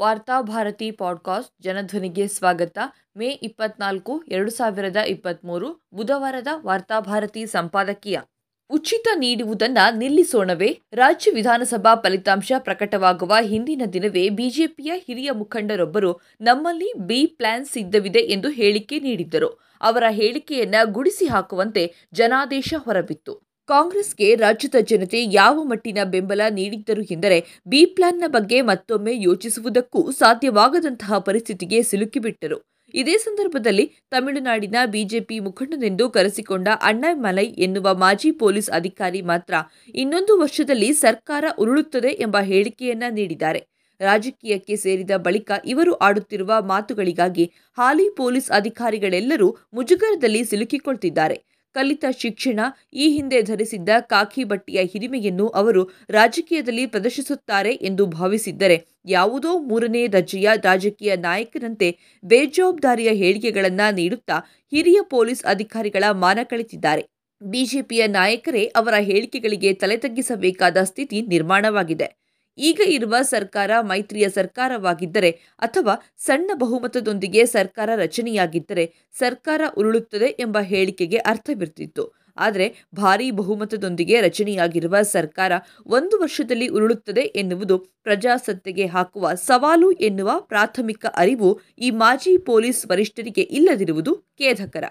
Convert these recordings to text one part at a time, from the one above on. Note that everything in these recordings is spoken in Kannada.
ವಾರ್ತಾಭಾರತಿ ಪಾಡ್ಕಾಸ್ಟ್ ಜನಧ್ವನಿಗೆ ಸ್ವಾಗತ. ಮೇ ಇಪ್ಪತ್ನಾಲ್ಕು, ಎರಡು ಸಾವಿರದ ಇಪ್ಪತ್ತ್ಮೂರು ಬುಧವಾರದ ವಾರ್ತಾಭಾರತಿ ಸಂಪಾದಕೀಯ. ಉಚಿತ ನೀಡುವುದನ್ನು ನಿಲ್ಲಿಸೋಣವೇ? ರಾಜ್ಯ ವಿಧಾನಸಭಾ ಫಲಿತಾಂಶ ಪ್ರಕಟವಾಗುವ ಹಿಂದಿನ ದಿನವೇ ಬಿಜೆಪಿಯ ಹಿರಿಯ ಮುಖಂಡರೊಬ್ಬರು ನಮ್ಮಲ್ಲಿ ಬಿ ಪ್ಲಾನ್ ಸಿದ್ಧವಿದೆ ಎಂದು ಹೇಳಿಕೆ ನೀಡಿದ್ದರು. ಅವರ ಹೇಳಿಕೆಯನ್ನು ಗುಡಿಸಿ ಹಾಕುವಂತೆ ಜನಾದೇಶ ಹೊರಬಿತ್ತು. ಕಾಂಗ್ರೆಸ್ಗೆ ರಾಜ್ಯದ ಜನತೆ ಯಾವ ಮಟ್ಟಿನ ಬೆಂಬಲ ನೀಡಿದ್ದರು ಎಂದರೆ ಬಿ ಪ್ಲಾನ್ನ ಬಗ್ಗೆ ಮತ್ತೊಮ್ಮೆ ಯೋಚಿಸುವುದಕ್ಕೂ ಸಾಧ್ಯವಾಗದಂತಹ ಪರಿಸ್ಥಿತಿಗೆ ಸಿಲುಕಿಬಿಟ್ಟರು ಇದೇ ಸಂದರ್ಭದಲ್ಲಿ ತಮಿಳುನಾಡಿನ ಬಿಜೆಪಿ ಮುಖಂಡನೆಂದು ಕರೆಸಿಕೊಂಡ ಅಣ್ಣಾಮಲೈ ಎನ್ನುವ ಮಾಜಿ ಪೊಲೀಸ್ ಅಧಿಕಾರಿ ಮಾತ್ರ ಇನ್ನೊಂದು ವರ್ಷದಲ್ಲಿ ಸರ್ಕಾರ ಉರುಳುತ್ತದೆ ಎಂಬ ಹೇಳಿಕೆಯನ್ನ ನೀಡಿದ್ದಾರೆ. ರಾಜಕೀಯಕ್ಕೆ ಸೇರಿದ ಬಳಿಕ ಇವರು ಆಡುತ್ತಿರುವ ಮಾತುಗಳಿಗಾಗಿ ಹಾಲಿ ಪೊಲೀಸ್ ಅಧಿಕಾರಿಗಳೆಲ್ಲರೂ ಮುಜುಗರದಲ್ಲಿ ಸಿಲುಕಿಕೊಳ್ತಿದ್ದಾರೆ. ಕಲಿತ ಶಿಕ್ಷಣ ಈ ಹಿಂದೆ ಧರಿಸಿದ್ದ ಕಾಕಿ ಬಟ್ಟೆಯ ಹಿರಿಮೆಯನ್ನು ಅವರು ರಾಜಕೀಯದಲ್ಲಿ ಪ್ರದರ್ಶಿಸುತ್ತಾರೆ ಎಂದು ಭಾವಿಸಿದ್ದರೆ ಯಾವುದೋ ಮೂರನೇ ದರ್ಜೆಯ ರಾಜಕೀಯ ನಾಯಕನಂತೆ ಬೇಜವಾಬ್ದಾರಿಯ ಹೇಳಿಕೆಗಳನ್ನು ನೀಡುತ್ತಾ ಹಿರಿಯ ಪೊಲೀಸ್ ಅಧಿಕಾರಿಗಳ ಮಾನ ಕಳಿತಿದ್ದಾರೆ. ಬಿಜೆಪಿಯ ನಾಯಕರೇ ಅವರ ಹೇಳಿಕೆಗಳಿಗೆ ತಲೆ ತಗ್ಗಿಸಬೇಕಾದ ಸ್ಥಿತಿ ನಿರ್ಮಾಣವಾಗಿದೆ. ಈಗ ಇರುವ ಸರ್ಕಾರ ಮೈತ್ರಿಯ ಸರ್ಕಾರವಾಗಿದ್ದರೆ ಅಥವಾ ಸಣ್ಣ ಬಹುಮತದೊಂದಿಗೆ ಸರ್ಕಾರ ರಚನೆಯಾಗಿದ್ದರೆ ಸರ್ಕಾರ ಉರುಳುತ್ತದೆ ಎಂಬ ಹೇಳಿಕೆಗೆ ಅರ್ಥವಿರ್ತಿತ್ತು. ಆದರೆ ಭಾರೀ ಬಹುಮತದೊಂದಿಗೆ ರಚನೆಯಾಗಿರುವ ಸರ್ಕಾರ ಒಂದು ವರ್ಷದಲ್ಲಿ ಉರುಳುತ್ತದೆ ಎನ್ನುವುದು ಪ್ರಜಾಸತ್ತೆಗೆ ಹಾಕುವ ಸವಾಲು ಎನ್ನುವ ಪ್ರಾಥಮಿಕ ಅರಿವು ಈ ಮಾಜಿ ಪೊಲೀಸ್ ವರಿಷ್ಠರಿಗೆ ಇಲ್ಲದಿರುವುದು ಖೇದಕರ.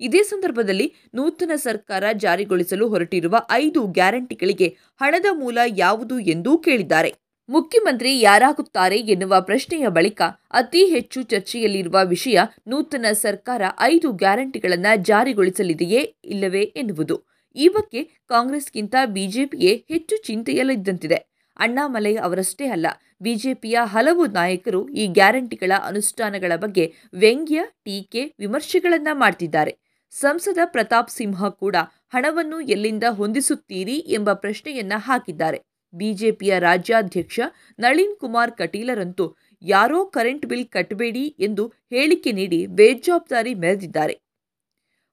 ಇದೇ ಸಂದರ್ಭದಲ್ಲಿ ನೂತನ ಸರ್ಕಾರ ಜಾರಿಗೊಳಿಸಲು ಹೊರಟಿರುವ ಐದು ಗ್ಯಾರಂಟಿಗಳಿಗೆ ಹಣದ ಮೂಲ ಯಾವುದು ಎಂದೂ ಕೇಳಿದ್ದಾರೆ. ಮುಖ್ಯಮಂತ್ರಿ ಯಾರಾಗುತ್ತಾರೆ ಎನ್ನುವ ಪ್ರಶ್ನೆಯ ಬಳಿಕ ಅತಿ ಹೆಚ್ಚು ಚರ್ಚೆಯಲ್ಲಿರುವ ವಿಷಯ ನೂತನ ಸರ್ಕಾರ ಐದು ಗ್ಯಾರಂಟಿಗಳನ್ನು ಜಾರಿಗೊಳಿಸಲಿದೆಯೇ ಇಲ್ಲವೇ ಎನ್ನುವುದು. ಈ ಬಗ್ಗೆ ಕಾಂಗ್ರೆಸ್ಗಿಂತ ಬಿಜೆಪಿಯೇ ಹೆಚ್ಚು ಚಿಂತೆಯಲ್ಲಿದ್ದಂತಿದೆ. ಅಣ್ಣಾಮಲೈ ಅವರಷ್ಟೇ ಅಲ್ಲ, ಬಿಜೆಪಿಯ ಹಲವು ನಾಯಕರು ಈ ಗ್ಯಾರಂಟಿಗಳ ಅನುಷ್ಠಾನಗಳ ಬಗ್ಗೆ ವ್ಯಂಗ್ಯ, ಟೀಕೆ, ವಿಮರ್ಶೆಗಳನ್ನು ಮಾಡ್ತಿದ್ದಾರೆ. ಸಂಸದ ಪ್ರತಾಪ್ ಸಿಂಹ ಕೂಡ ಹಣವನ್ನು ಎಲ್ಲಿಂದ ಹೊಂದಿಸುತ್ತೀರಿ ಎಂಬ ಪ್ರಶ್ನೆಯನ್ನ ಹಾಕಿದ್ದಾರೆ. ಬಿಜೆಪಿಯ ರಾಜ್ಯಾಧ್ಯಕ್ಷ ನಳಿನ್ ಕುಮಾರ್ ಕಟೀಲರಂತೂ ಯಾರೋ ಕರೆಂಟ್ ಬಿಲ್ ಕಟ್ಟಬೇಡಿ ಎಂದು ಹೇಳಿಕೆ ನೀಡಿ ಬೇಜವಾಬ್ದಾರಿ ಮೆರೆದಿದ್ದಾರೆ.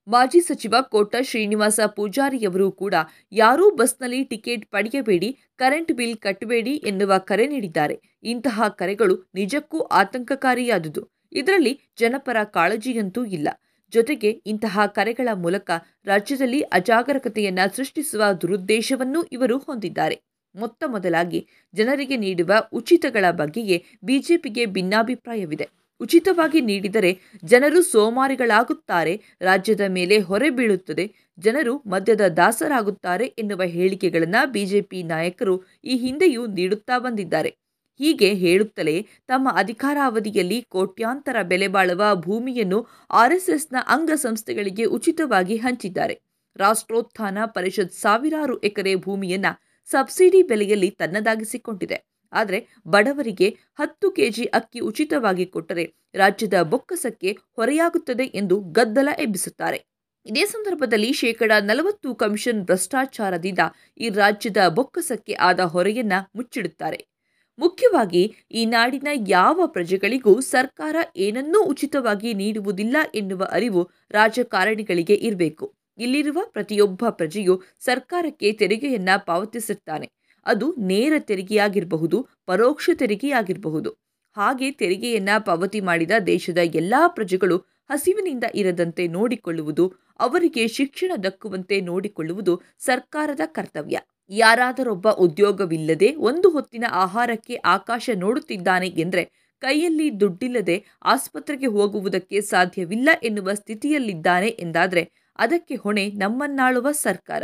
ಮಾಜಿ ಸಚಿವ ಕೋಟ ಶ್ರೀನಿವಾಸ ಪೂಜಾರಿಯವರು ಕೂಡ ಯಾರೂ ಬಸ್ನಲ್ಲಿ ಟಿಕೆಟ್ ಪಡೆಯಬೇಡಿ, ಕರೆಂಟ್ ಬಿಲ್ ಕಟ್ಟಬೇಡಿ ಎನ್ನುವ ಕರೆ ನೀಡಿದ್ದಾರೆ. ಇಂತಹ ಕರೆಗಳು ನಿಜಕ್ಕೂ ಆತಂಕಕಾರಿಯಾದುದು. ಇದರಲ್ಲಿ ಜನಪರ ಕಾಳಜಿಯಂತೂ ಇಲ್ಲ. ಜೊತೆಗೆ ಇಂತಹ ಕರೆಗಳ ಮೂಲಕ ರಾಜ್ಯದಲ್ಲಿ ಅಜಾಗರೂಕತೆಯನ್ನು ಸೃಷ್ಟಿಸುವ ದುರುದ್ದೇಶವನ್ನೂ ಇವರು ಹೊಂದಿದ್ದಾರೆ. ಮೊತ್ತ ಮೊದಲಾಗಿ ಜನರಿಗೆ ನೀಡುವ ಉಚಿತಗಳ ಬಗ್ಗೆಯೇ ಬಿಜೆಪಿಗೆ ಭಿನ್ನಾಭಿಪ್ರಾಯವಿದೆ. ಉಚಿತವಾಗಿ ನೀಡಿದರೆ ಜನರು ಸೋಮಾರಿಗಳಾಗುತ್ತಾರೆ, ರಾಜ್ಯದ ಮೇಲೆ ಹೊರೆ ಬೀಳುತ್ತದೆ, ಜನರು ಮದ್ಯದ ದಾಸರಾಗುತ್ತಾರೆ ಎನ್ನುವ ಹೇಳಿಕೆಗಳನ್ನು ಬಿಜೆಪಿ ನಾಯಕರು ಈ ಹಿಂದೆಯೂ ನೀಡುತ್ತಾ ಬಂದಿದ್ದಾರೆ. ಹೀಗೆ ಹೇಳುತ್ತಲೇ ತಮ್ಮ ಅಧಿಕಾರಾವಧಿಯಲ್ಲಿ ಕೋಟ್ಯಾಂತರ ಬೆಲೆ ಬಾಳುವ ಭೂಮಿಯನ್ನು ಆರ್ಎಸ್ಎಸ್ನ ಅಂಗಸಂಸ್ಥೆಗಳಿಗೆ ಉಚಿತವಾಗಿ ಹಂಚಿದ್ದಾರೆ. ರಾಷ್ಟ್ರೋತ್ಥಾನ ಪರಿಷತ್ ಸಾವಿರಾರು ಎಕರೆ ಭೂಮಿಯನ್ನ ಸಬ್ಸಿಡಿ ಬೆಲೆಯಲ್ಲಿ ತನ್ನದಾಗಿಸಿಕೊಂಡಿದೆ. ಆದರೆ ಬಡವರಿಗೆ ಹತ್ತು ಕೆಜಿ ಅಕ್ಕಿ ಉಚಿತವಾಗಿ ಕೊಟ್ಟರೆ ರಾಜ್ಯದ ಬೊಕ್ಕಸಕ್ಕೆ ಹೊರೆಯಾಗುತ್ತದೆ ಎಂದು ಗದ್ದಲ ಎಬ್ಬಿಸುತ್ತಾರೆ. ಇದೇ ಸಂದರ್ಭದಲ್ಲಿ ಶೇಕಡ ನಲವತ್ತು ಕಮಿಷನ್ ಭ್ರಷ್ಟಾಚಾರದಿಂದ ಈ ರಾಜ್ಯದ ಬೊಕ್ಕಸಕ್ಕೆ ಆದ ಹೊರೆಯನ್ನ ಮುಚ್ಚಿಡುತ್ತಾರೆ. ಮುಖ್ಯವಾಗಿ ಈ ನಾಡಿನ ಯಾವ ಪ್ರಜೆಗಳಿಗೂ ಸರ್ಕಾರ ಏನನ್ನೂ ಉಚಿತವಾಗಿ ನೀಡುವುದಿಲ್ಲ ಎನ್ನುವ ಅರಿವು ರಾಜಕಾರಣಿಗಳಿಗೆ ಇರಬೇಕು. ಇಲ್ಲಿರುವ ಪ್ರತಿಯೊಬ್ಬ ಪ್ರಜೆಯು ಸರ್ಕಾರಕ್ಕೆ ತೆರಿಗೆಯನ್ನ ಪಾವತಿಸುತ್ತಾನೆ. ಅದು ನೇರ ತೆರಿಗೆಯಾಗಿರಬಹುದು, ಪರೋಕ್ಷ ತೆರಿಗೆಯಾಗಿರಬಹುದು. ಹಾಗೆ ತೆರಿಗೆಯನ್ನ ಪಾವತಿ ಮಾಡಿದ ದೇಶದ ಎಲ್ಲಾ ಪ್ರಜೆಗಳು ಹಸಿವಿನಿಂದ ಇರದಂತೆ ನೋಡಿಕೊಳ್ಳುವುದು, ಅವರಿಗೆ ಶಿಕ್ಷಣ ದಕ್ಕುವಂತೆ ನೋಡಿಕೊಳ್ಳುವುದು ಸರ್ಕಾರದ ಕರ್ತವ್ಯ. ಯಾರಾದರೊಬ್ಬ ಉದ್ಯೋಗವಿಲ್ಲದೆ ಒಂದು ಹೊತ್ತಿನ ಆಹಾರಕ್ಕೆ ಆಕಾಶ ನೋಡುತ್ತಿದ್ದಾನೆ ಎಂದರೆ ಕೈಯಲ್ಲಿ ದುಡ್ಡಿಲ್ಲದೆ ಆಸ್ಪತ್ರೆಗೆ ಹೋಗುವುದಕ್ಕೆ ಸಾಧ್ಯವಿಲ್ಲ ಎನ್ನುವ ಸ್ಥಿತಿಯಲ್ಲಿದ್ದಾನೆ ಎಂದಾದರೆ ಅದಕ್ಕೆ ಹೊಣೆ ನಮ್ಮನ್ನಾಳುವ ಸರ್ಕಾರ.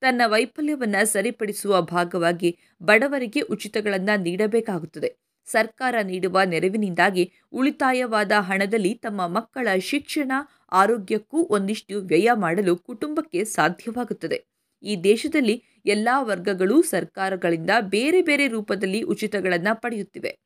ತನ್ನ ವೈಫಲ್ಯವನ್ನು ಸರಿಪಡಿಸುವ ಭಾಗವಾಗಿ ಬಡವರಿಗೆ ಉಚಿತಗಳನ್ನು ನೀಡಬೇಕಾಗುತ್ತದೆ. ಸರ್ಕಾರ ನೀಡುವ ನೆರವಿನಿಂದಾಗಿ ಉಳಿತಾಯವಾದ ಹಣದಲ್ಲಿ ತಮ್ಮ ಮಕ್ಕಳ ಶಿಕ್ಷಣ, ಆರೋಗ್ಯಕ್ಕೂ ಒಂದಿಷ್ಟು ವ್ಯಯ ಮಾಡಲು ಕುಟುಂಬಕ್ಕೆ ಸಾಧ್ಯವಾಗುತ್ತದೆ. ಈ ದೇಶದಲ್ಲಿ ಎಲ್ಲ ವರ್ಗಗಳು ಸರ್ಕಾರಗಳಿಂದ ಬೇರೆ ಬೇರೆ ರೂಪದಲ್ಲಿ ಉಚಿತಗಳನ್ನು ಪಡೆಯುತ್ತಿವೆ.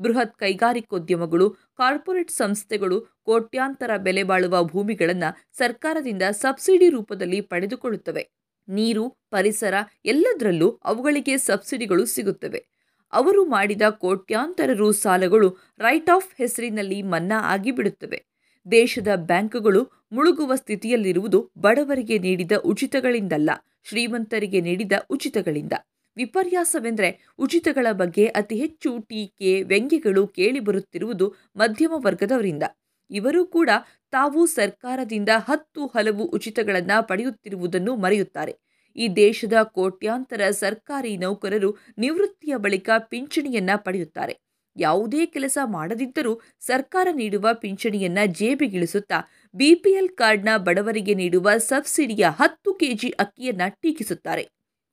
ಬೃಹತ್ ಕೈಗಾರಿಕೋದ್ಯಮಗಳು, ಕಾರ್ಪೊರೇಟ್ ಸಂಸ್ಥೆಗಳು ಕೋಟ್ಯಾಂತರ ಬೆಲೆ ಬಾಳುವ ಭೂಮಿಗಳನ್ನು ಸರ್ಕಾರದಿಂದ ಸಬ್ಸಿಡಿ ರೂಪದಲ್ಲಿ ಪಡೆದುಕೊಳ್ಳುತ್ತವೆ. ನೀರು, ಪರಿಸರ ಎಲ್ಲದರಲ್ಲೂ ಅವುಗಳಿಗೆ ಸಬ್ಸಿಡಿಗಳು ಸಿಗುತ್ತವೆ. ಅವರು ಮಾಡಿದ ಕೋಟ್ಯಾಂತರ ರು ಸಾಲಗಳು ರೈಟ್ ಆಫ್ ಹೆಸರಿನಲ್ಲಿ ಮನ್ನಾ ಆಗಿಬಿಡುತ್ತವೆ. ದೇಶದ ಬ್ಯಾಂಕುಗಳು ಮುಳುಗುವ ಸ್ಥಿತಿಯಲ್ಲಿರುವುದು ಬಡವರಿಗೆ ನೀಡಿದ ಉಚಿತಗಳಿಂದಲ್ಲ. ಶ್ರೀಮಂತರಿಗೆ ನೀಡಿದ ಉಚಿತಗಳಿಂದ. ವಿಪರ್ಯಾಸವೆಂದರೆ ಉಚಿತಗಳ ಬಗ್ಗೆ ಅತಿ ಹೆಚ್ಚು ಟೀಕೆ, ವ್ಯಂಗ್ಯಗಳು ಕೇಳಿಬರುತ್ತಿರುವುದು ಮಧ್ಯಮ ವರ್ಗದವರಿಂದ. ಇವರು ಕೂಡ ತಾವು ಸರ್ಕಾರದಿಂದ ಹತ್ತು ಹಲವು ಉಚಿತಗಳನ್ನು ಪಡೆಯುತ್ತಿರುವುದನ್ನು ಮರೆಯುತ್ತಾರೆ. ಈ ದೇಶದ ಕೋಟ್ಯಾಂತರ ಸರ್ಕಾರಿ ನೌಕರರು ನಿವೃತ್ತಿಯ ಬಳಿಕ ಪಿಂಚಣಿಯನ್ನ ಪಡೆಯುತ್ತಾರೆ. ಯಾವುದೇ ಕೆಲಸ ಮಾಡದಿದ್ದರೂ ಸರ್ಕಾರ ನೀಡುವ ಪಿಂಚಣಿಯನ್ನ ಜೇಬಿಗಿಳಿಸುತ್ತಾ ಬಿಪಿಎಲ್ ಕಾರ್ಡ್ನ ಬಡವರಿಗೆ ನೀಡುವ ಸಬ್ಸಿಡಿಯ ಹತ್ತು ಕೆಜಿ ಅಕ್ಕಿಯನ್ನ ಟೀಕಿಸುತ್ತಾರೆ.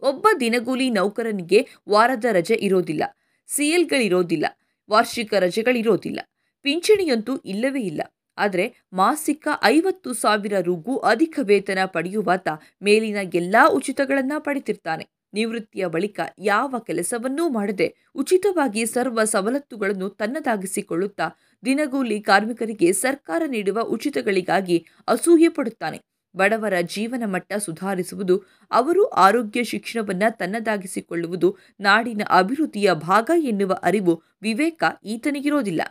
ಒಬ್ಬ ದಿನಗೂಲಿ ನೌಕರನಿಗೆ ವಾರದ ರಜೆ ಇರೋದಿಲ್ಲ, ಸಿಎಲ್ಗಳಿರೋದಿಲ್ಲ, ವಾರ್ಷಿಕ ರಜೆಗಳಿರೋದಿಲ್ಲ, ಪಿಂಚಣಿಯಂತೂ ಇಲ್ಲವೇ ಇಲ್ಲ. ಆದರೆ ಮಾಸಿಕ ಐವತ್ತು ಸಾವಿರ ರುಗೂ ಅಧಿಕ ವೇತನ ಪಡೆಯುವಾತ ಮೇಲಿನ ಎಲ್ಲಾ ಉಚಿತಗಳನ್ನ ಪಡೆತಿರ್ತಾನೆ ನಿವೃತ್ತಿಯ ಬಳಿಕ ಯಾವ ಕೆಲಸವನ್ನೂ ಮಾಡದೆ ಉಚಿತವಾಗಿ ಸರ್ವ ಸವಲತ್ತುಗಳನ್ನು ತನ್ನದಾಗಿಸಿಕೊಳ್ಳುತ್ತಾ ದಿನಗೂಲಿ ಕಾರ್ಮಿಕರಿಗೆ ಸರ್ಕಾರ ನೀಡುವ ಉಚಿತಗಳಿಗಾಗಿ ಅಸೂಯೆ ಪಡುತ್ತಾನೆ. ಬಡವರ ಜೀವನ ಮಟ್ಟ ಸುಧಾರಿಸುವುದು, ಅವರು ಆರೋಗ್ಯ ಶಿಕ್ಷಣವನ್ನು ತನ್ನದಾಗಿಸಿಕೊಳ್ಳುವುದು, ನಾಡಿನ ಅಭಿವೃದ್ಧಿಯ ಭಾಗ ಎನ್ನುವ ಅರಿವು ವಿವೇಕ ಈತನಿಗಿರೋದಿಲ್ಲ.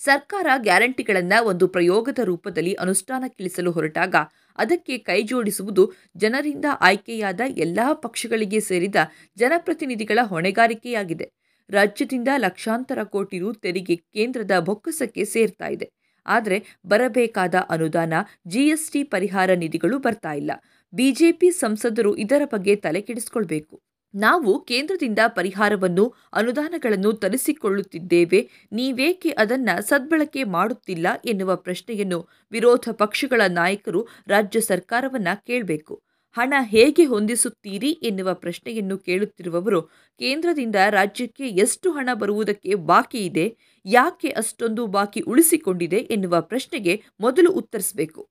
ಸರ್ಕಾರ ಗ್ಯಾರಂಟಿಗಳನ್ನು ಒಂದು ಪ್ರಯೋಗದ ರೂಪದಲ್ಲಿ ಅನುಷ್ಠಾನಕ್ಕಿಳಿಸಲು ಹೊರಟಾಗ ಅದಕ್ಕೆ ಕೈಜೋಡಿಸುವುದು ಜನರಿಂದ ಆಯ್ಕೆಯಾದ ಎಲ್ಲ ಪಕ್ಷಗಳಿಗೆ ಸೇರಿದ ಜನಪ್ರತಿನಿಧಿಗಳ ಹೊಣೆಗಾರಿಕೆಯಾಗಿದೆ. ರಾಜ್ಯದಿಂದ ಲಕ್ಷಾಂತರ ಕೋಟಿ ರು ತೆರಿಗೆ ಕೇಂದ್ರದ ಬೊಕ್ಕಸಕ್ಕೆ ಸೇರ್ತಾ ಇದೆ. ಆದರೆ ಬರಬೇಕಾದ ಅನುದಾನ ಜಿಎಸ್ಟಿ ಪರಿಹಾರ ನಿಧಿಗಳು ಬರ್ತಾ ಇಲ್ಲ. ಬಿಜೆಪಿ ಸಂಸದರು ಇದರ ಬಗ್ಗೆ ತಲೆ ಕೆಡಿಸಿಕೊಳ್ಬೇಕು ನಾವು ಕೇಂದ್ರದಿಂದ ಪರಿಹಾರವನ್ನು, ಅನುದಾನಗಳನ್ನು ತರಿಸಿಕೊಳ್ಳುತ್ತಿದ್ದೇವೆ. ನೀವೇಕೆ ಅದನ್ನ ಸದ್ಬಳಕೆ ಮಾಡುತ್ತಿಲ್ಲ ಎನ್ನುವ ಪ್ರಶ್ನೆಯನ್ನು ವಿರೋಧ ಪಕ್ಷಗಳ ನಾಯಕರು ರಾಜ್ಯ ಸರ್ಕಾರವನ್ನ ಕೇಳಬೇಕು. ಹಣ ಹೇಗೆ ಹೊಂದಿಸುತ್ತೀರಿ ಎನ್ನುವ ಪ್ರಶ್ನೆಯನ್ನು ಕೇಳುತ್ತಿರುವವರು, ಕೇಂದ್ರದಿಂದ ರಾಜ್ಯಕ್ಕೆ ಎಷ್ಟು ಹಣ ಬರುವುದಕ್ಕೆ ಬಾಕಿ ಇದೆ, ಯಾಕೆ ಅಷ್ಟೊಂದು ಬಾಕಿ ಉಳಿಸಿಕೊಂಡಿದೆ ಎನ್ನುವ ಪ್ರಶ್ನೆಗೆ ಮೊದಲು ಉತ್ತರಿಸಬೇಕು.